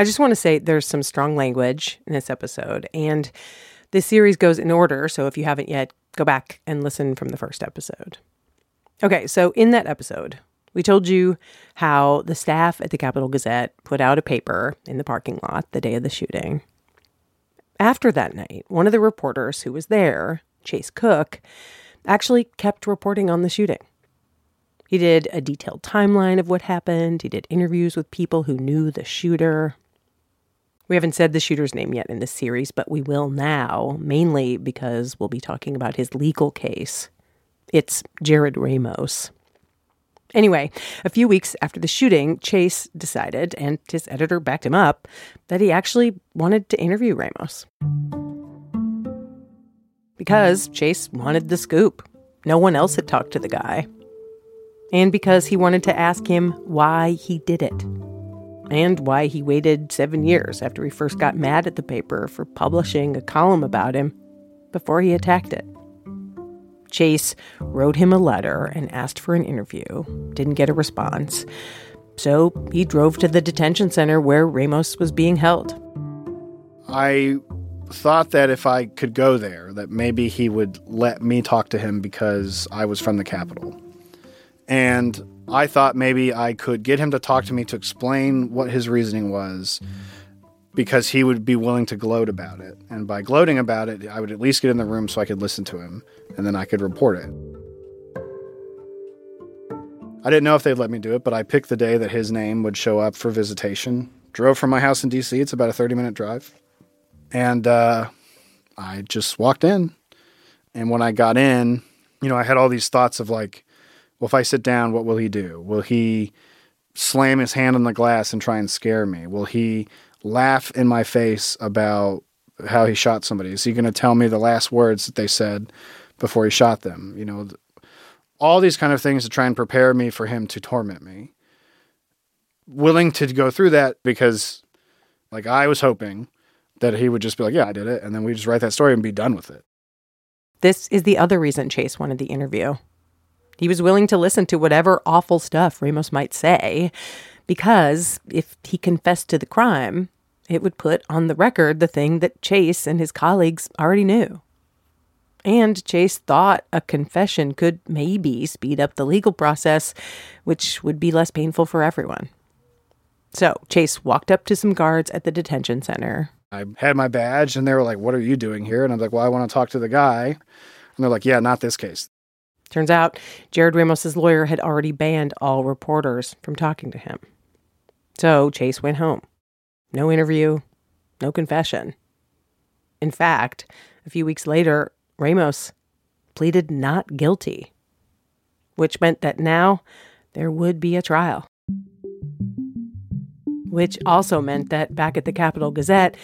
I just want to say there's some strong language in this episode, and this series goes in order. So if you haven't yet, go back and listen from the first episode. Okay, so in that episode, we told you how the staff at the Capital Gazette put out a paper in the parking lot the day of the shooting. After that night, one of the reporters who was there, Chase Cook, actually kept reporting on the shooting. He did a detailed timeline of what happened. He did interviews with people who knew the shooter. We haven't said the shooter's name yet in this series, but we will now, mainly because we'll be talking about his legal case. It's Jarrod Ramos. Anyway, a few weeks after the shooting, Chase decided, and his editor backed him up, that he actually wanted to interview Ramos. Because Chase wanted the scoop. No one else had talked to the guy. And because he wanted to ask him why he did it and why he waited seven years after he first got mad at the paper for publishing a column about him before he attacked it. Chase wrote him a letter and asked for an interview, didn't get a response. So he drove to the detention center where Ramos was being held. I thought that if I could go there, that maybe he would let me talk to him because I was from the capital. And I thought maybe I could get him to talk to me to explain what his reasoning was because he would be willing to gloat about it. And by gloating about it, I would at least get in the room so I could listen to him and then I could report it. I didn't know if they'd let me do it, but I picked the day that his name would show up for visitation. Drove from my house in DC, it's about a 30 minute drive. And uh, I just walked in. And when I got in, you know, I had all these thoughts of like, well, if I sit down, what will he do? Will he slam his hand on the glass and try and scare me? Will he laugh in my face about how he shot somebody? Is he going to tell me the last words that they said before he shot them? You know, all these kind of things to try and prepare me for him to torment me. Willing to go through that because, like, I was hoping that he would just be like, yeah, I did it. And then we just write that story and be done with it. This is the other reason Chase wanted the interview. He was willing to listen to whatever awful stuff Ramos might say, because if he confessed to the crime, it would put on the record the thing that Chase and his colleagues already knew. And Chase thought a confession could maybe speed up the legal process, which would be less painful for everyone. So Chase walked up to some guards at the detention center. I had my badge and they were like, What are you doing here? And I'm like, Well, I want to talk to the guy. And they're like, Yeah, not this case. Turns out Jarrod Ramos's lawyer had already banned all reporters from talking to him. So Chase went home. No interview, no confession. In fact, a few weeks later, Ramos pleaded not guilty, which meant that now there would be a trial. Which also meant that back at the Capital Gazette,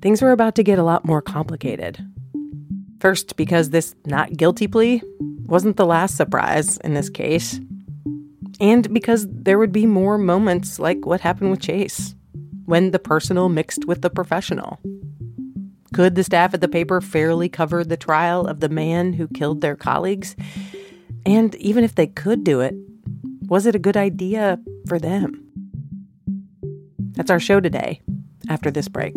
things were about to get a lot more complicated. First, because this not guilty plea wasn't the last surprise in this case, and because there would be more moments like what happened with Chase, when the personal mixed with the professional. Could the staff at the paper fairly cover the trial of the man who killed their colleagues? And even if they could do it, was it a good idea for them? That's our show today, after this break.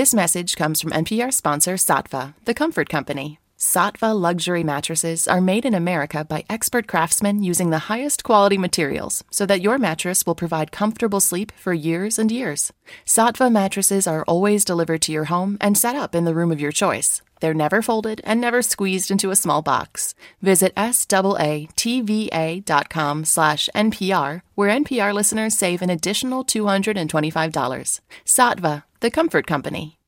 This message comes from NPR sponsor Saatva, the comfort company. Saatva luxury mattresses are made in America by expert craftsmen using the highest quality materials so that your mattress will provide comfortable sleep for years and years. Saatva mattresses are always delivered to your home and set up in the room of your choice. They're never folded and never squeezed into a small box. Visit SAATVA.com slash NPR, where NPR listeners save an additional $225. Saatva, the comfort company.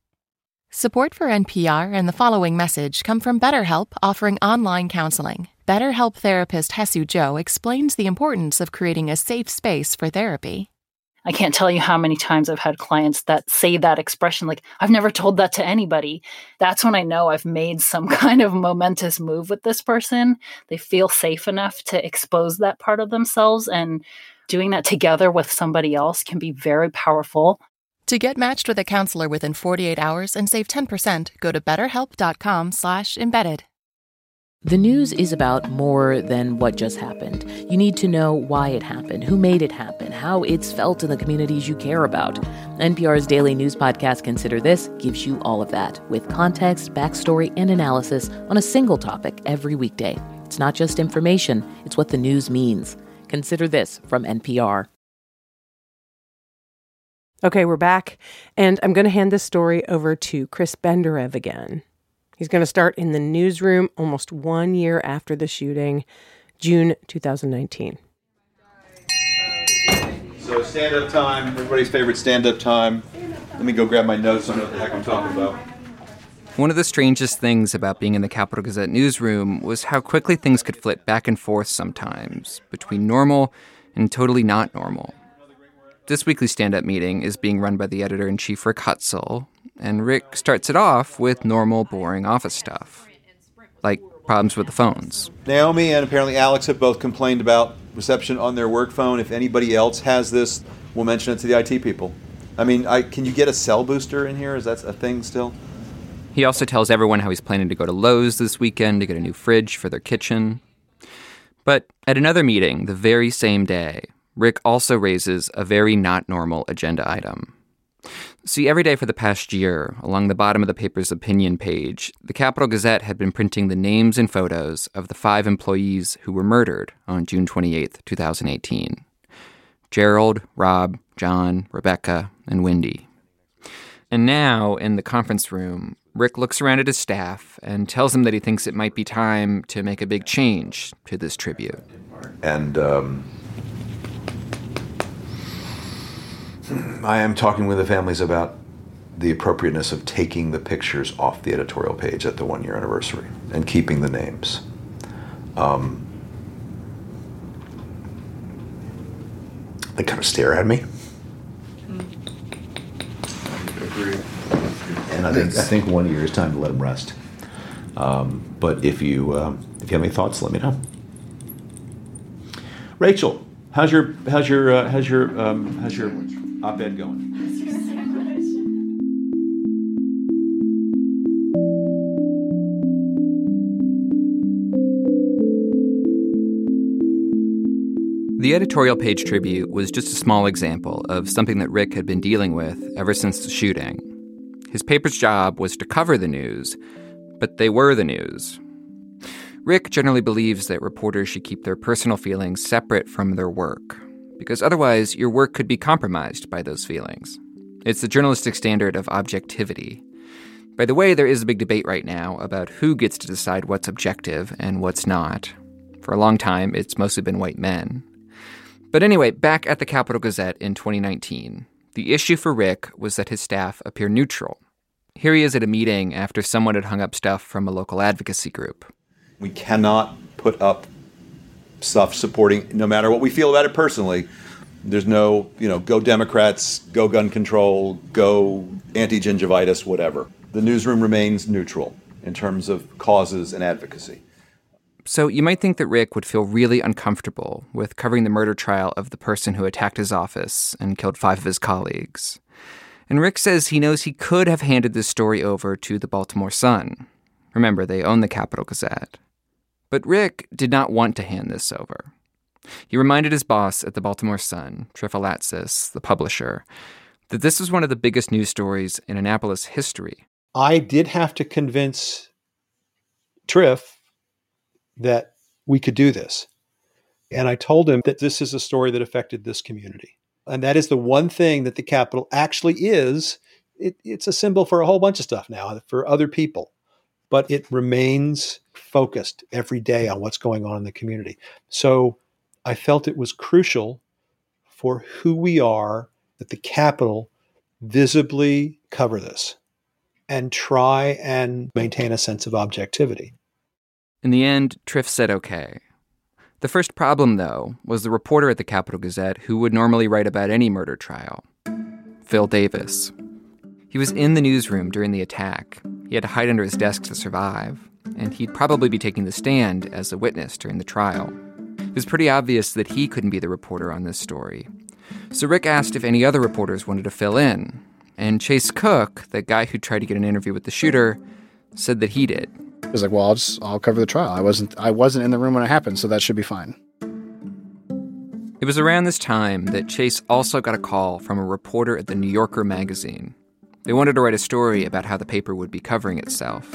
Support for NPR and the following message come from BetterHelp offering online counseling. BetterHelp therapist Hesu Joe explains the importance of creating a safe space for therapy. I can't tell you how many times I've had clients that say that expression, like, I've never told that to anybody. That's when I know I've made some kind of momentous move with this person. They feel safe enough to expose that part of themselves. And doing that together with somebody else can be very powerful. To get matched with a counselor within 48 hours and save 10%, go to betterhelp.com slash embedded. The news is about more than what just happened. You need to know why it happened, who made it happen, how it's felt in the communities you care about. NPR's daily news podcast, Consider This, gives you all of that, with context, backstory, and analysis on a single topic every weekday. It's not just information, it's what the news means. Consider This from NPR. Okay, we're back, and I'm going to hand this story over to Chris Benderev again. He's going to start in the newsroom almost one year after the shooting, June 2019. So stand up time, everybody's favorite stand up time. Let me go grab my notes on what the heck I'm talking about. One of the strangest things about being in the Capital Gazette newsroom was how quickly things could flip back and forth sometimes between normal and totally not normal. This weekly stand up meeting is being run by the editor in chief, Rick Hutzell, and Rick starts it off with normal, boring office stuff, like problems with the phones. Naomi and apparently Alex have both complained about reception on their work phone. If anybody else has this, we'll mention it to the IT people. I mean, I, can you get a cell booster in here? Is that a thing still? He also tells everyone how he's planning to go to Lowe's this weekend to get a new fridge for their kitchen. But at another meeting the very same day, Rick also raises a very not normal agenda item. See, every day for the past year, along the bottom of the paper's opinion page, the Capital Gazette had been printing the names and photos of the five employees who were murdered on June 28, 2018 Gerald, Rob, John, Rebecca, and Wendy. And now, in the conference room, Rick looks around at his staff and tells them that he thinks it might be time to make a big change to this tribute. And um, I am talking with the families about the appropriateness of taking the pictures off the editorial page at the one year anniversary and keeping the names. Um, they kind of stare at me. And I think I think one year is time to let them rest. Um, but if you um, if you have any thoughts, let me know. Rachel, how's your how's your uh, how's your um, how's your op-ed going? The editorial page tribute was just a small example of something that Rick had been dealing with ever since the shooting. His paper's job was to cover the news, but they were the news. Rick generally believes that reporters should keep their personal feelings separate from their work, because otherwise your work could be compromised by those feelings. It's the journalistic standard of objectivity. By the way, there is a big debate right now about who gets to decide what's objective and what's not. For a long time, it's mostly been white men. But anyway, back at the Capital Gazette in 2019, the issue for Rick was that his staff appear neutral. Here he is at a meeting after someone had hung up stuff from a local advocacy group. We cannot put up stuff supporting, no matter what we feel about it personally. There's no, you know, go Democrats, go gun control, go anti gingivitis, whatever. The newsroom remains neutral in terms of causes and advocacy. So you might think that Rick would feel really uncomfortable with covering the murder trial of the person who attacked his office and killed five of his colleagues. And Rick says he knows he could have handed this story over to the Baltimore Sun. Remember, they own the Capital Gazette. But Rick did not want to hand this over. He reminded his boss at the Baltimore Sun, Trif Alatzas, the publisher, that this was one of the biggest news stories in Annapolis history. I did have to convince Trif that we could do this. And I told him that this is a story that affected this community. And that is the one thing that the Capital actually is. It, it's a symbol for a whole bunch of stuff now for other people, but it remains focused every day on what's going on in the community. So I felt it was crucial for who we are that the Capital visibly cover this and try and maintain a sense of objectivity. In the end, Trif said okay. The first problem, though, was the reporter at the Capital Gazette who would normally write about any murder trial Phil Davis. He was in the newsroom during the attack. He had to hide under his desk to survive, and he'd probably be taking the stand as a witness during the trial. It was pretty obvious that he couldn't be the reporter on this story. So Rick asked if any other reporters wanted to fill in, and Chase Cook, the guy who tried to get an interview with the shooter, said that he did. He was like, "Well, I'll just I'll cover the trial. I wasn't I wasn't in the room when it happened, so that should be fine." It was around this time that Chase also got a call from a reporter at the New Yorker magazine. They wanted to write a story about how the paper would be covering itself.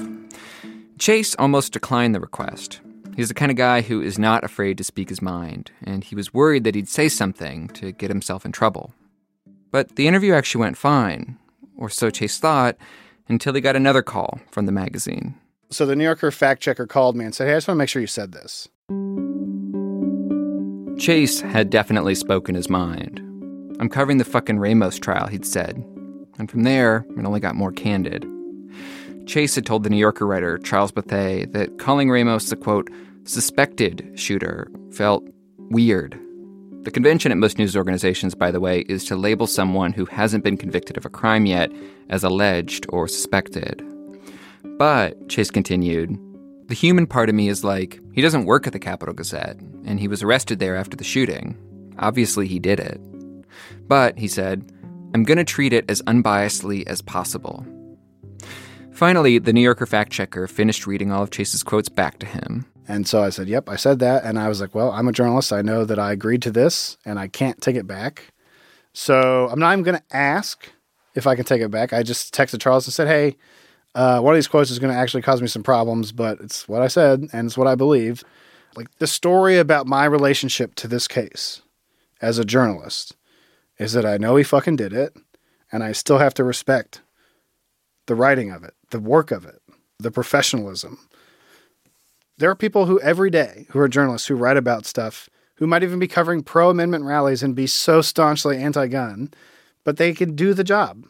Chase almost declined the request. He's the kind of guy who is not afraid to speak his mind, and he was worried that he'd say something to get himself in trouble. But the interview actually went fine, or so Chase thought, until he got another call from the magazine. So the New Yorker fact checker called me and said, Hey, I just want to make sure you said this. Chase had definitely spoken his mind. I'm covering the fucking Ramos trial, he'd said. And from there, it only got more candid. Chase had told the New Yorker writer Charles Bethea that calling Ramos the quote, suspected shooter felt weird. The convention at most news organizations, by the way, is to label someone who hasn't been convicted of a crime yet as alleged or suspected. But, Chase continued, the human part of me is like, he doesn't work at the Capital Gazette, and he was arrested there after the shooting. Obviously, he did it. But, he said, I'm going to treat it as unbiasedly as possible. Finally, the New Yorker fact checker finished reading all of Chase's quotes back to him. And so I said, Yep, I said that. And I was like, Well, I'm a journalist. I know that I agreed to this and I can't take it back. So I'm not even going to ask if I can take it back. I just texted Charles and said, Hey, uh, one of these quotes is going to actually cause me some problems, but it's what I said and it's what I believe. Like the story about my relationship to this case as a journalist is that I know he fucking did it and I still have to respect the writing of it, the work of it, the professionalism. There are people who every day who are journalists who write about stuff who might even be covering pro amendment rallies and be so staunchly anti gun, but they can do the job.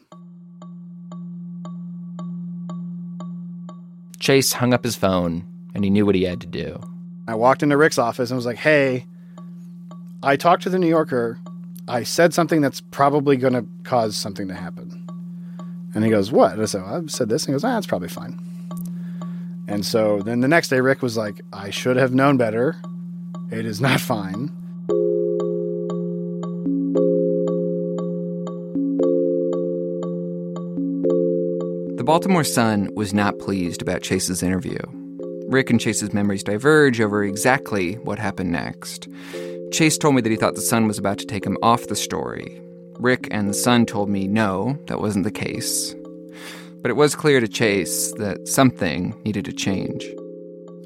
Chase hung up his phone and he knew what he had to do. I walked into Rick's office and was like, hey, I talked to the New Yorker. I said something that's probably going to cause something to happen. And he goes, what? And I said, well, I said this. And he goes, ah, that's probably fine. And so then the next day, Rick was like, I should have known better. It is not fine. The Baltimore Sun was not pleased about Chase's interview. Rick and Chase's memories diverge over exactly what happened next. Chase told me that he thought the Sun was about to take him off the story. Rick and the Sun told me no, that wasn't the case. But it was clear to Chase that something needed to change.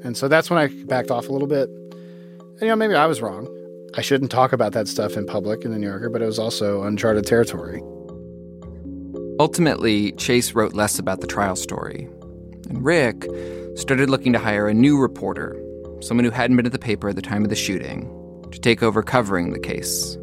And so that's when I backed off a little bit. And, you know, maybe I was wrong. I shouldn't talk about that stuff in public in the New Yorker, but it was also uncharted territory. Ultimately, Chase wrote less about the trial story. And Rick started looking to hire a new reporter, someone who hadn't been at the paper at the time of the shooting, to take over covering the case.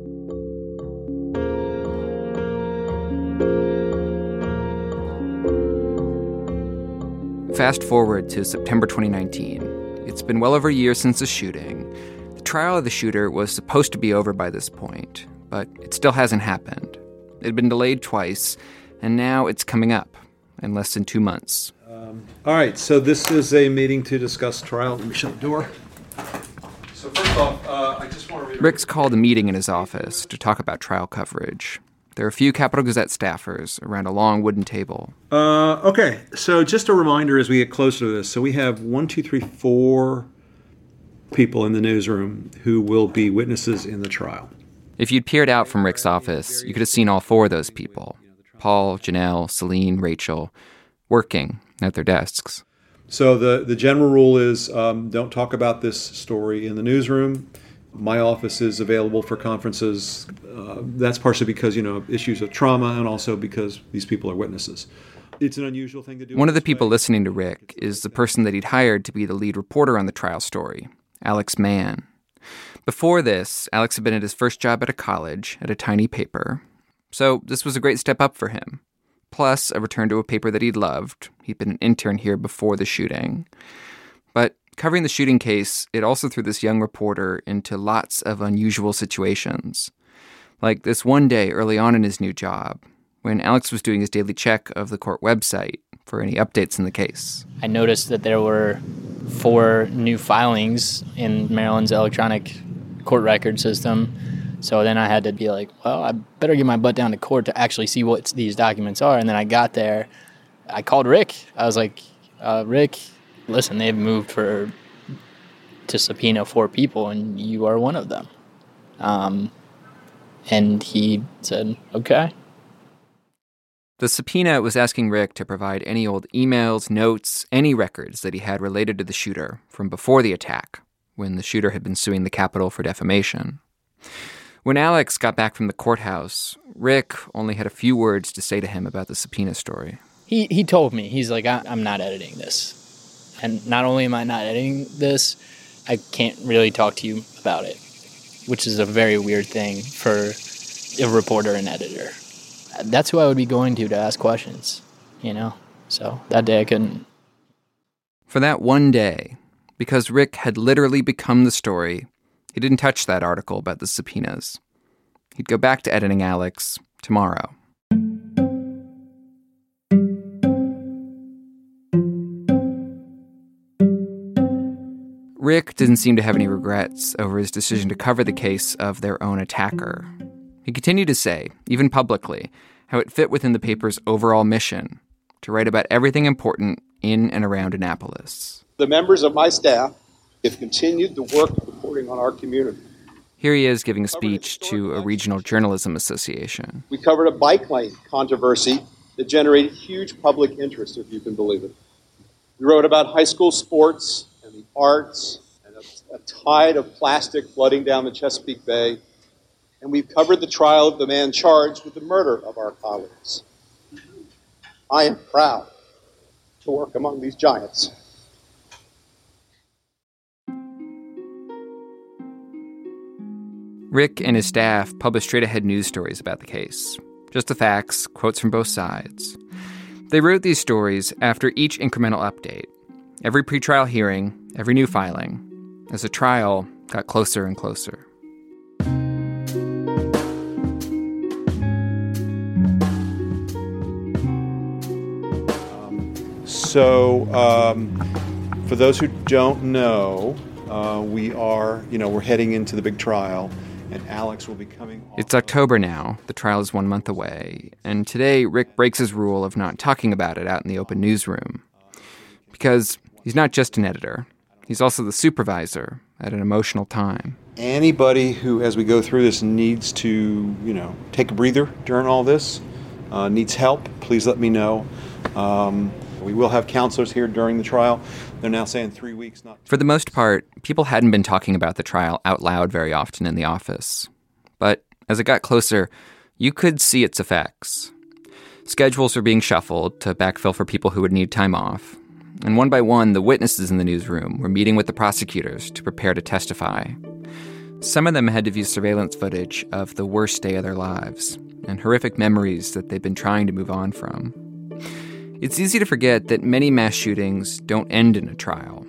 Fast forward to September 2019. It's been well over a year since the shooting. The trial of the shooter was supposed to be over by this point, but it still hasn't happened. It had been delayed twice, and now it's coming up in less than two months. Um, all right, so this is a meeting to discuss trial. Let me shut the door. So first off, uh, I just want to read. Rick's called a meeting in his office to talk about trial coverage. There are a few Capital Gazette staffers around a long wooden table. Uh, okay, so just a reminder as we get closer to this. So we have one, two, three, four people in the newsroom who will be witnesses in the trial. If you'd peered out from Rick's office, you could have seen all four of those people Paul, Janelle, Celine, Rachel working at their desks. So the, the general rule is um, don't talk about this story in the newsroom. My office is available for conferences. Uh, that's partially because you know issues of trauma, and also because these people are witnesses. It's an unusual thing to do. One of the people listening to Rick is the person that he'd hired to be the lead reporter on the trial story, Alex Mann. Before this, Alex had been at his first job at a college at a tiny paper, so this was a great step up for him. Plus, a return to a paper that he'd loved. He'd been an intern here before the shooting. But covering the shooting case, it also threw this young reporter into lots of unusual situations. Like this one day early on in his new job, when Alex was doing his daily check of the court website for any updates in the case. I noticed that there were four new filings in Maryland's electronic court record system. So then I had to be like, well, I better get my butt down to court to actually see what these documents are. And then I got there. I called Rick. I was like, uh, Rick, listen, they've moved for to subpoena four people, and you are one of them. Um, and he said, okay. The subpoena was asking Rick to provide any old emails, notes, any records that he had related to the shooter from before the attack, when the shooter had been suing the Capital for defamation. When Alex got back from the courthouse, Rick only had a few words to say to him about the subpoena story. He, he told me, he's like, I, I'm not editing this. And not only am I not editing this, I can't really talk to you about it, which is a very weird thing for a reporter and editor. That's who I would be going to to ask questions, you know? So that day I couldn't. For that one day, because Rick had literally become the story, he didn't touch that article about the subpoenas. He'd go back to editing Alex tomorrow. Rick didn't seem to have any regrets over his decision to cover the case of their own attacker. He continued to say, even publicly, how it fit within the paper's overall mission to write about everything important in and around Annapolis. The members of my staff have continued the work of reporting on our community. Here he is giving a speech to a regional journalism association. We covered a bike lane controversy that generated huge public interest, if you can believe it. We wrote about high school sports and the arts and a, a tide of plastic flooding down the Chesapeake Bay. And we've covered the trial of the man charged with the murder of our colleagues. I am proud to work among these giants. Rick and his staff published straight ahead news stories about the case. Just the facts, quotes from both sides. They wrote these stories after each incremental update, every pretrial hearing, every new filing, as the trial got closer and closer. So, um, for those who don't know, uh, we are, you know, we're heading into the big trial, and Alex will be coming. It's October now. The trial is one month away. And today, Rick breaks his rule of not talking about it out in the open newsroom. Because he's not just an editor, he's also the supervisor at an emotional time. Anybody who, as we go through this, needs to, you know, take a breather during all this, uh, needs help, please let me know. Um, we will have counselors here during the trial. They're now saying three weeks, not. For the most part, people hadn't been talking about the trial out loud very often in the office. But as it got closer, you could see its effects. Schedules were being shuffled to backfill for people who would need time off. And one by one, the witnesses in the newsroom were meeting with the prosecutors to prepare to testify. Some of them had to view surveillance footage of the worst day of their lives and horrific memories that they'd been trying to move on from. It's easy to forget that many mass shootings don't end in a trial.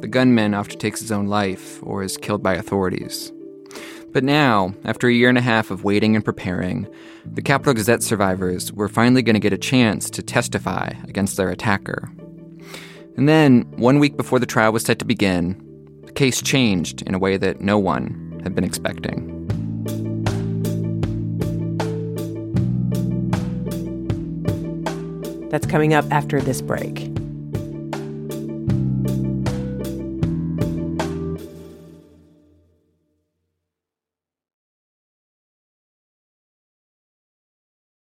The gunman often takes his own life or is killed by authorities. But now, after a year and a half of waiting and preparing, the Capital Gazette survivors were finally going to get a chance to testify against their attacker. And then, one week before the trial was set to begin, the case changed in a way that no one had been expecting. That's coming up after this break.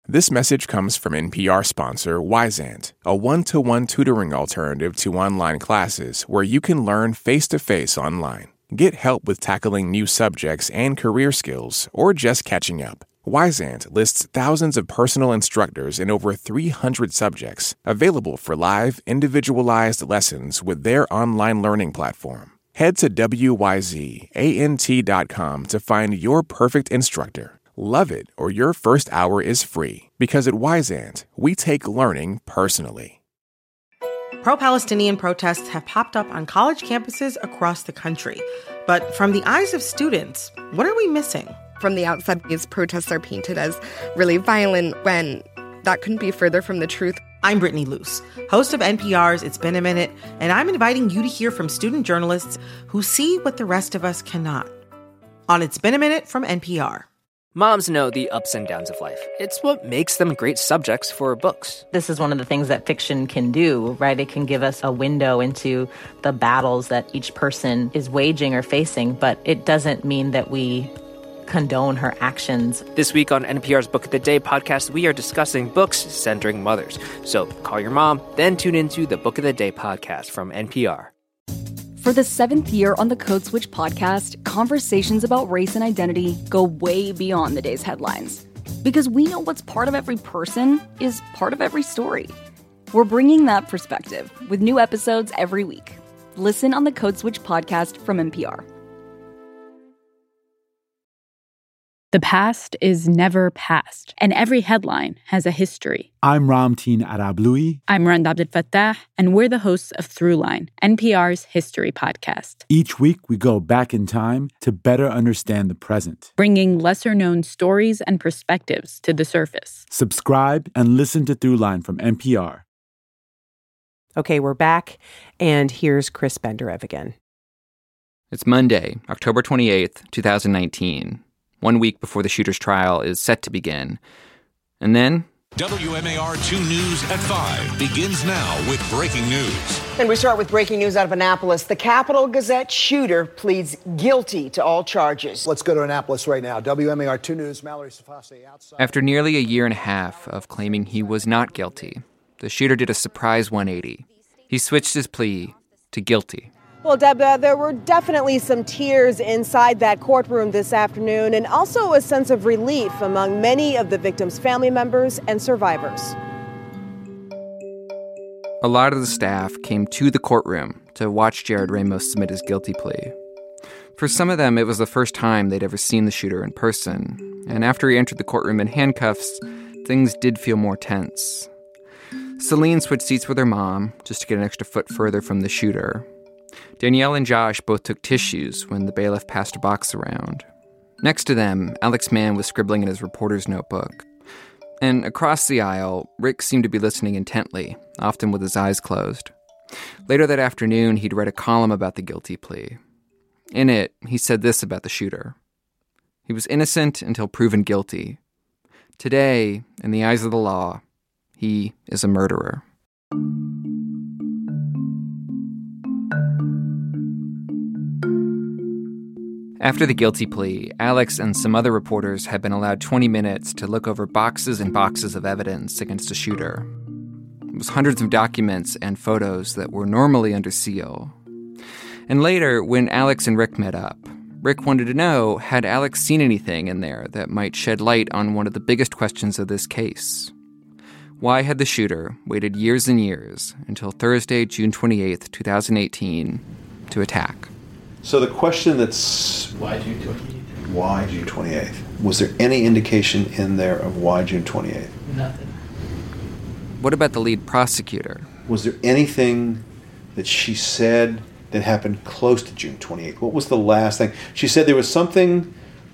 This message comes from NPR sponsor Wyzant, a one to one tutoring alternative to online classes where you can learn face to face online. Get help with tackling new subjects and career skills, or just catching up. Wyzant lists thousands of personal instructors in over 300 subjects, available for live, individualized lessons with their online learning platform. Head to WYZANT.com to find your perfect instructor. Love it or your first hour is free because at Wyzant, we take learning personally. Pro Palestinian protests have popped up on college campuses across the country. But from the eyes of students, what are we missing? From the outside, these protests are painted as really violent when that couldn't be further from the truth. I'm Brittany Luce, host of NPR's It's Been a Minute, and I'm inviting you to hear from student journalists who see what the rest of us cannot. On It's Been a Minute from NPR. Moms know the ups and downs of life. It's what makes them great subjects for books. This is one of the things that fiction can do, right? It can give us a window into the battles that each person is waging or facing, but it doesn't mean that we condone her actions. This week on NPR's Book of the Day podcast, we are discussing books centering mothers. So call your mom, then tune into the Book of the Day podcast from NPR. For the seventh year on the Code Switch podcast, conversations about race and identity go way beyond the day's headlines. Because we know what's part of every person is part of every story. We're bringing that perspective with new episodes every week. Listen on the Code Switch podcast from NPR. The past is never past, and every headline has a history. I'm Ramteen Arablouei. I'm Rand Abdel Fattah, and we're the hosts of Throughline, NPR's history podcast. Each week, we go back in time to better understand the present, bringing lesser known stories and perspectives to the surface. Subscribe and listen to Throughline from NPR. Okay, we're back, and here's Chris Benderev again. It's Monday, October 28th, 2019 one week before the shooter's trial is set to begin. And then. WMAR 2 News at 5 begins now with breaking news. And we start with breaking news out of Annapolis. The Capital Gazette shooter pleads guilty to all charges. Let's go to Annapolis right now. WMAR 2 News, Mallory Sofastaii outside. After nearly a year and a half of claiming he was not guilty, the shooter did a surprise 180. He switched his plea to guilty. Well, Deb, uh, there were definitely some tears inside that courtroom this afternoon, and also a sense of relief among many of the victims' family members and survivors. A lot of the staff came to the courtroom to watch Jarrod Ramos submit his guilty plea. For some of them, it was the first time they'd ever seen the shooter in person, and after he entered the courtroom in handcuffs, things did feel more tense. Celine switched seats with her mom just to get an extra foot further from the shooter, Danielle and Josh both took tissues when the bailiff passed a box around. Next to them, Alex Mann was scribbling in his reporter's notebook. And across the aisle, Rick seemed to be listening intently, often with his eyes closed. Later that afternoon, he'd read a column about the guilty plea. In it, he said this about the shooter He was innocent until proven guilty. Today, in the eyes of the law, he is a murderer. After the guilty plea, Alex and some other reporters had been allowed 20 minutes to look over boxes and boxes of evidence against the shooter. It was hundreds of documents and photos that were normally under seal. And later, when Alex and Rick met up, Rick wanted to know had Alex seen anything in there that might shed light on one of the biggest questions of this case. Why had the shooter waited years and years until Thursday, June 28, 2018, to attack? So the question that's why June 28th? Why June 28th? Was there any indication in there of why June 28th? Nothing. What about the lead prosecutor? Was there anything that she said that happened close to June 28th? What was the last thing? She said there was something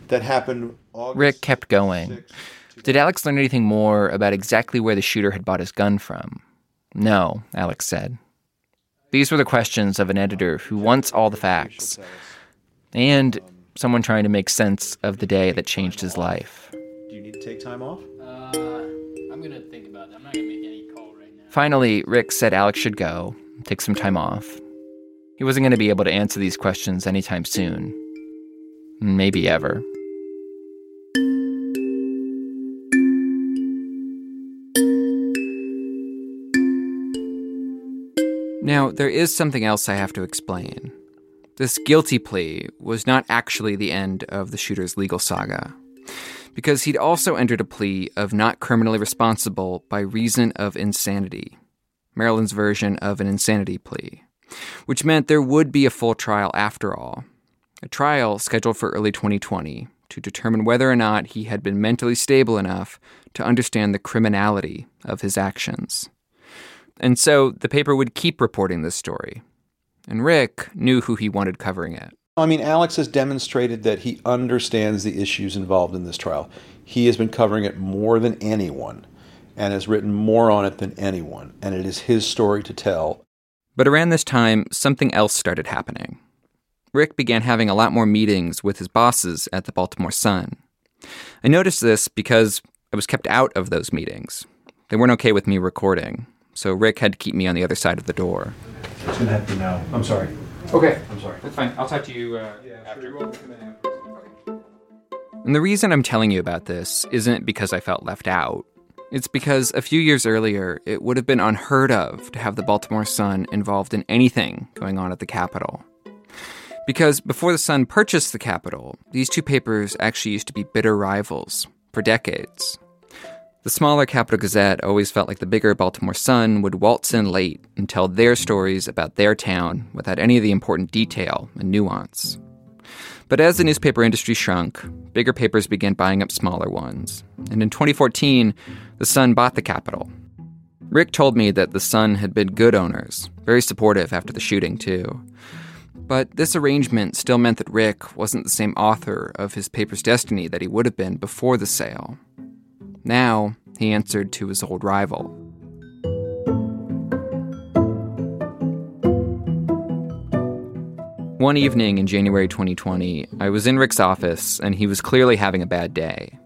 that happened August Rick kept going. Did Alex learn anything more about exactly where the shooter had bought his gun from? No, Alex said. These were the questions of an editor who wants all the facts and someone trying to make sense of the day that changed his life. Do you need to take time off? Uh, I'm going to think about that. I'm not going to make any call right now. Finally, Rick said Alex should go, take some time off. He wasn't going to be able to answer these questions anytime soon. Maybe ever. Now, there is something else I have to explain. This guilty plea was not actually the end of the shooter's legal saga, because he'd also entered a plea of not criminally responsible by reason of insanity, Maryland's version of an insanity plea, which meant there would be a full trial after all, a trial scheduled for early 2020 to determine whether or not he had been mentally stable enough to understand the criminality of his actions. And so the paper would keep reporting this story. And Rick knew who he wanted covering it. I mean, Alex has demonstrated that he understands the issues involved in this trial. He has been covering it more than anyone and has written more on it than anyone, and it is his story to tell. But around this time, something else started happening. Rick began having a lot more meetings with his bosses at the Baltimore Sun. I noticed this because I was kept out of those meetings. They weren't okay with me recording, so Rick had to keep me on the other side of the door. It's going to have to know. I'm sorry. Okay. I'm sorry. That's fine. I'll talk to you uh, after. And the reason I'm telling you about this isn't because I felt left out. It's because a few years earlier, it would have been unheard of to have the Baltimore Sun involved in anything going on at the Capital. Because before the Sun purchased the Capital, these two papers actually used to be bitter rivals for decades. The smaller Capital Gazette always felt like the bigger Baltimore Sun would waltz in late and tell their stories about their town without any of the important detail and nuance. But as the newspaper industry shrunk, bigger papers began buying up smaller ones. And in 2014, the Sun bought the Capital. Rick told me that the Sun had been good owners, very supportive after the shooting, too. But this arrangement still meant that Rick wasn't the same author of his paper's destiny that he would have been before the sale. Now, he answered to his old rival. One evening in January 2020, I was in Rick's office and he was clearly having a bad day.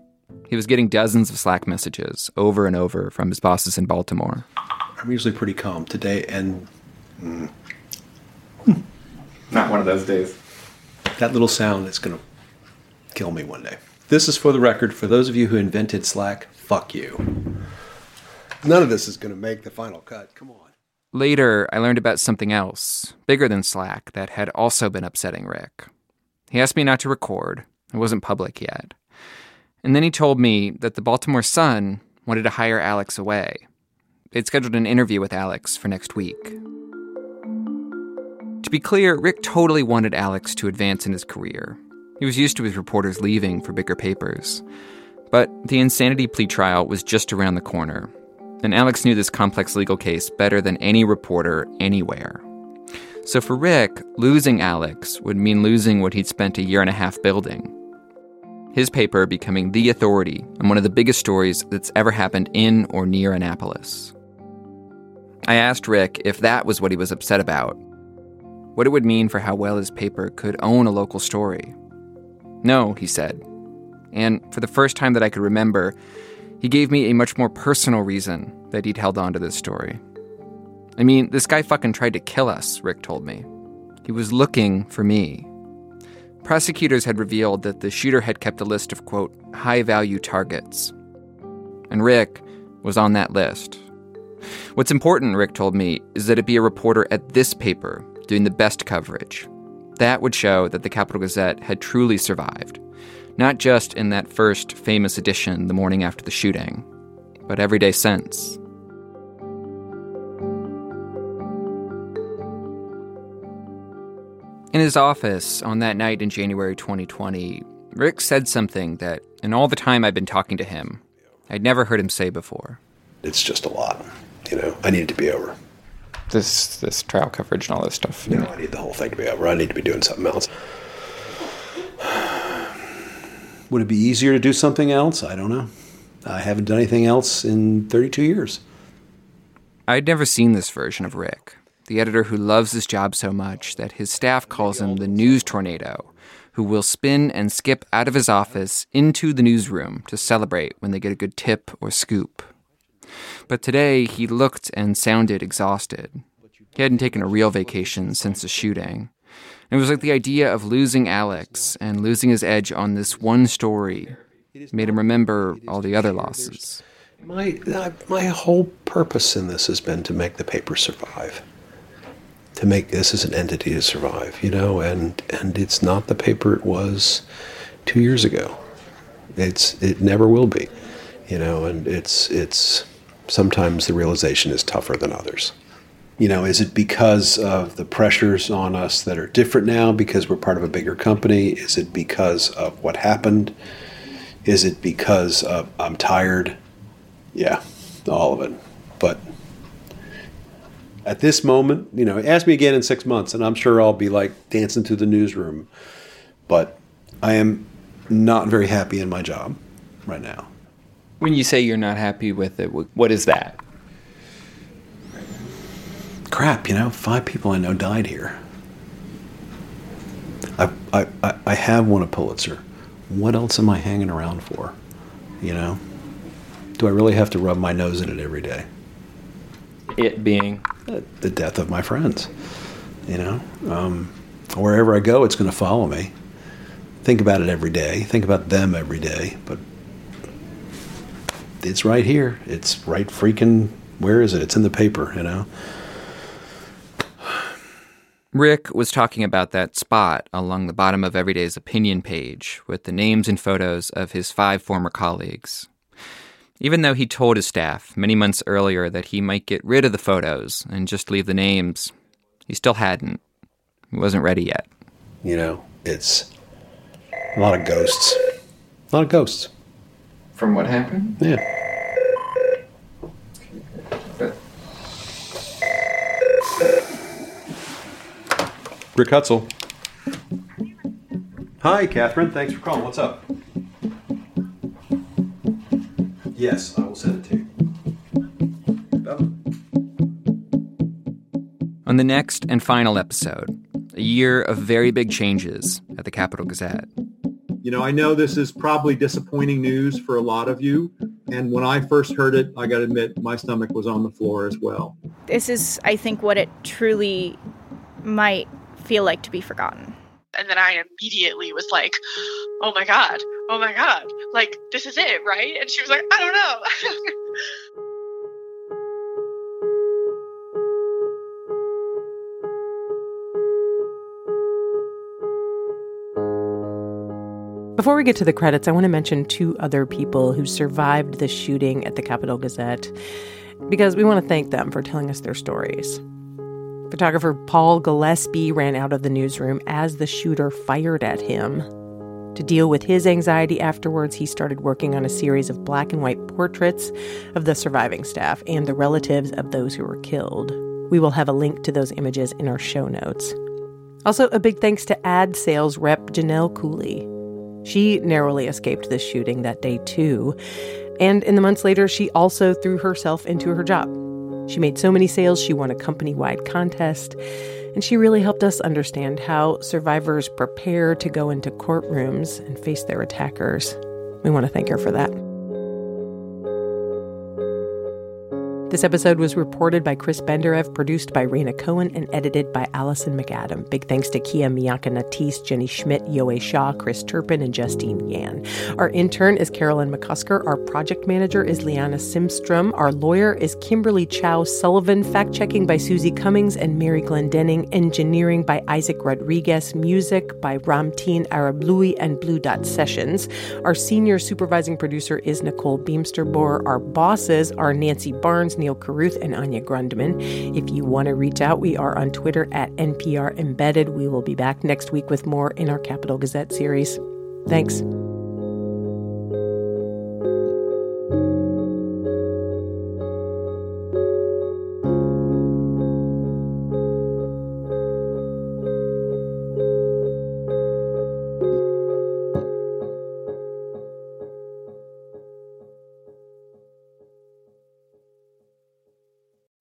He was getting dozens of Slack messages over and over from his bosses in Baltimore. I'm usually pretty calm today, and mm, Not one of those days. that little sound is going to kill me one day. This is for the record. For those of you who invented Slack, fuck you. None of this is going to make the final cut. Come on. Later, I learned about something else, bigger than Slack, that had also been upsetting Rick. He asked me not to record, it wasn't public yet. And then he told me that the Baltimore Sun wanted to hire Alex away. They'd scheduled an interview with Alex for next week. To be clear, Rick totally wanted Alex to advance in his career. He was used to his reporters leaving for bigger papers. But the insanity plea trial was just around the corner, and Alex knew this complex legal case better than any reporter anywhere. So for Rick, losing Alex would mean losing what he'd spent a year and a half building. His paper becoming the authority on one of the biggest stories that's ever happened in or near Annapolis. I asked Rick if that was what he was upset about, what it would mean for how well his paper could own a local story. No, he said. And for the first time that I could remember, he gave me a much more personal reason that he'd held on to this story. I mean, this guy fucking tried to kill us, Rick told me. He was looking for me. Prosecutors had revealed that the shooter had kept a list of, quote, high value targets. And Rick was on that list. What's important, Rick told me, is that it be a reporter at this paper doing the best coverage. That would show that the Capital Gazette had truly survived, not just in that first famous edition the morning after the shooting, but every day since. In his office on that night in January 2020, Rick said something that, in all the time I'd been talking to him, I'd never heard him say before. It's just a lot. You know, I need it to be over. This this trial coverage and all this stuff. You know, I need the whole thing to be over. I need to be doing something else. Would it be easier to do something else? I don't know. I haven't done anything else in 32 years. I'd never seen this version of Rick, the editor who loves his job so much that his staff calls him the news tornado, who will spin and skip out of his office into the newsroom to celebrate when they get a good tip or scoop. But today he looked and sounded exhausted. He hadn't taken a real vacation since the shooting. It was like the idea of losing Alex and losing his edge on this one story made him remember all the other losses. My, uh, my whole purpose in this has been to make the paper survive. to make this as an entity to survive, you know, and and it's not the paper it was two years ago. It's it never will be, you know, and it's it's sometimes the realization is tougher than others. You know, is it because of the pressures on us that are different now because we're part of a bigger company? Is it because of what happened? Is it because of I'm tired? Yeah, all of it. But at this moment, you know, ask me again in six months, and I'm sure I'll be like dancing through the newsroom. But I am not very happy in my job right now. When you say you're not happy with it, what is that? Crap, you know, five people I know died here. I, I, I- have won a Pulitzer. What else am I hanging around for? You know? Do I really have to rub my nose in it every day? It being the death of my friends. You know, um, wherever I go, it's going to follow me. Think about it every day. Think about them every day. But it's right here. It's right freaking. Where is it? It's in the paper. You know. Rick was talking about that spot along the bottom of Everyday's opinion page with the names and photos of his five former colleagues. Even though he told his staff many months earlier that he might get rid of the photos and just leave the names, he still hadn't. He wasn't ready yet. You know, it's a lot of ghosts. A lot of ghosts. From what happened? Yeah. Rick Hutzell. Hi, Catherine. Thanks for calling. What's up? Yes, I will send it to you. On the next and final episode, a year of very big changes at the Capital Gazette. You know, I know this is probably disappointing news for a lot of you. And when I first heard it, I got to admit, my stomach was on the floor as well. This is, I think, what it truly might feel like to be forgotten. And then I immediately was like, oh my God, oh my God, like, this is it, right? And she was like, I don't know. Before we get to the credits, I want to mention two other people who survived the shooting at the Capital Gazette because we want to thank them for telling us their stories. Photographer Paul Gillespie ran out of the newsroom as the shooter fired at him. To deal with his anxiety afterwards, he started working on a series of black and white portraits of the surviving staff and the relatives of those who were killed. We will have a link to those images in our show notes. Also, a big thanks to ad sales rep Janelle Cooley. She narrowly escaped this shooting that day, too. And in the months later, she also threw herself into her job. She made so many sales, she won a company wide contest. And she really helped us understand how survivors prepare to go into courtrooms and face their attackers. We want to thank her for that. This episode was reported by Chris Benderev, produced by Rhaina Cohen, and edited by Alison MacAdam. Big thanks to Kia Miakka Natisse, Jenny Schmidt, Yowei Shaw, Chris Turpin, and Justine Yan. Our intern is Carolyn McCusker. Our project manager is Liana Simstrom. Our lawyer is Kimberly Chow Sullivan. Fact checking by Susie Cummings and Mary Glendinning. Engineering by Isaac Rodriguez. Music by Ramteen Arablouei and Blue Dot Sessions. Our senior supervising producer is Nicole Beemsterboer. Our bosses are Nancy Barnes, Neal Carruth, and Anya Grundmann. If you want to reach out, we are on Twitter at NPR Embedded. We will be back next week with more in our Capital Gazette series. Thanks.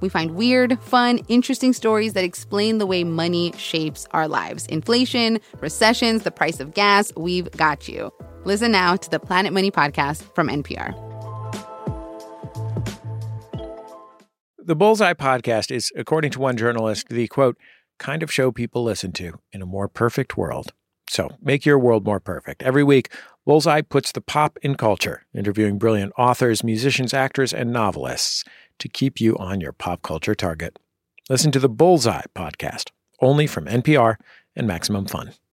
We find weird, fun, interesting stories that explain the way money shapes our lives inflation, recessions, the price of gas. We've got you. Listen now to the Planet Money podcast from NPR. The Bullseye podcast is, according to one journalist, the quote, kind of show people listen to in a more perfect world. So make your world more perfect. Every week, Bullseye puts the pop in culture, interviewing brilliant authors, musicians, actors, and novelists to keep you on your pop culture target. Listen to the Bullseye podcast, only from NPR and Maximum Fun.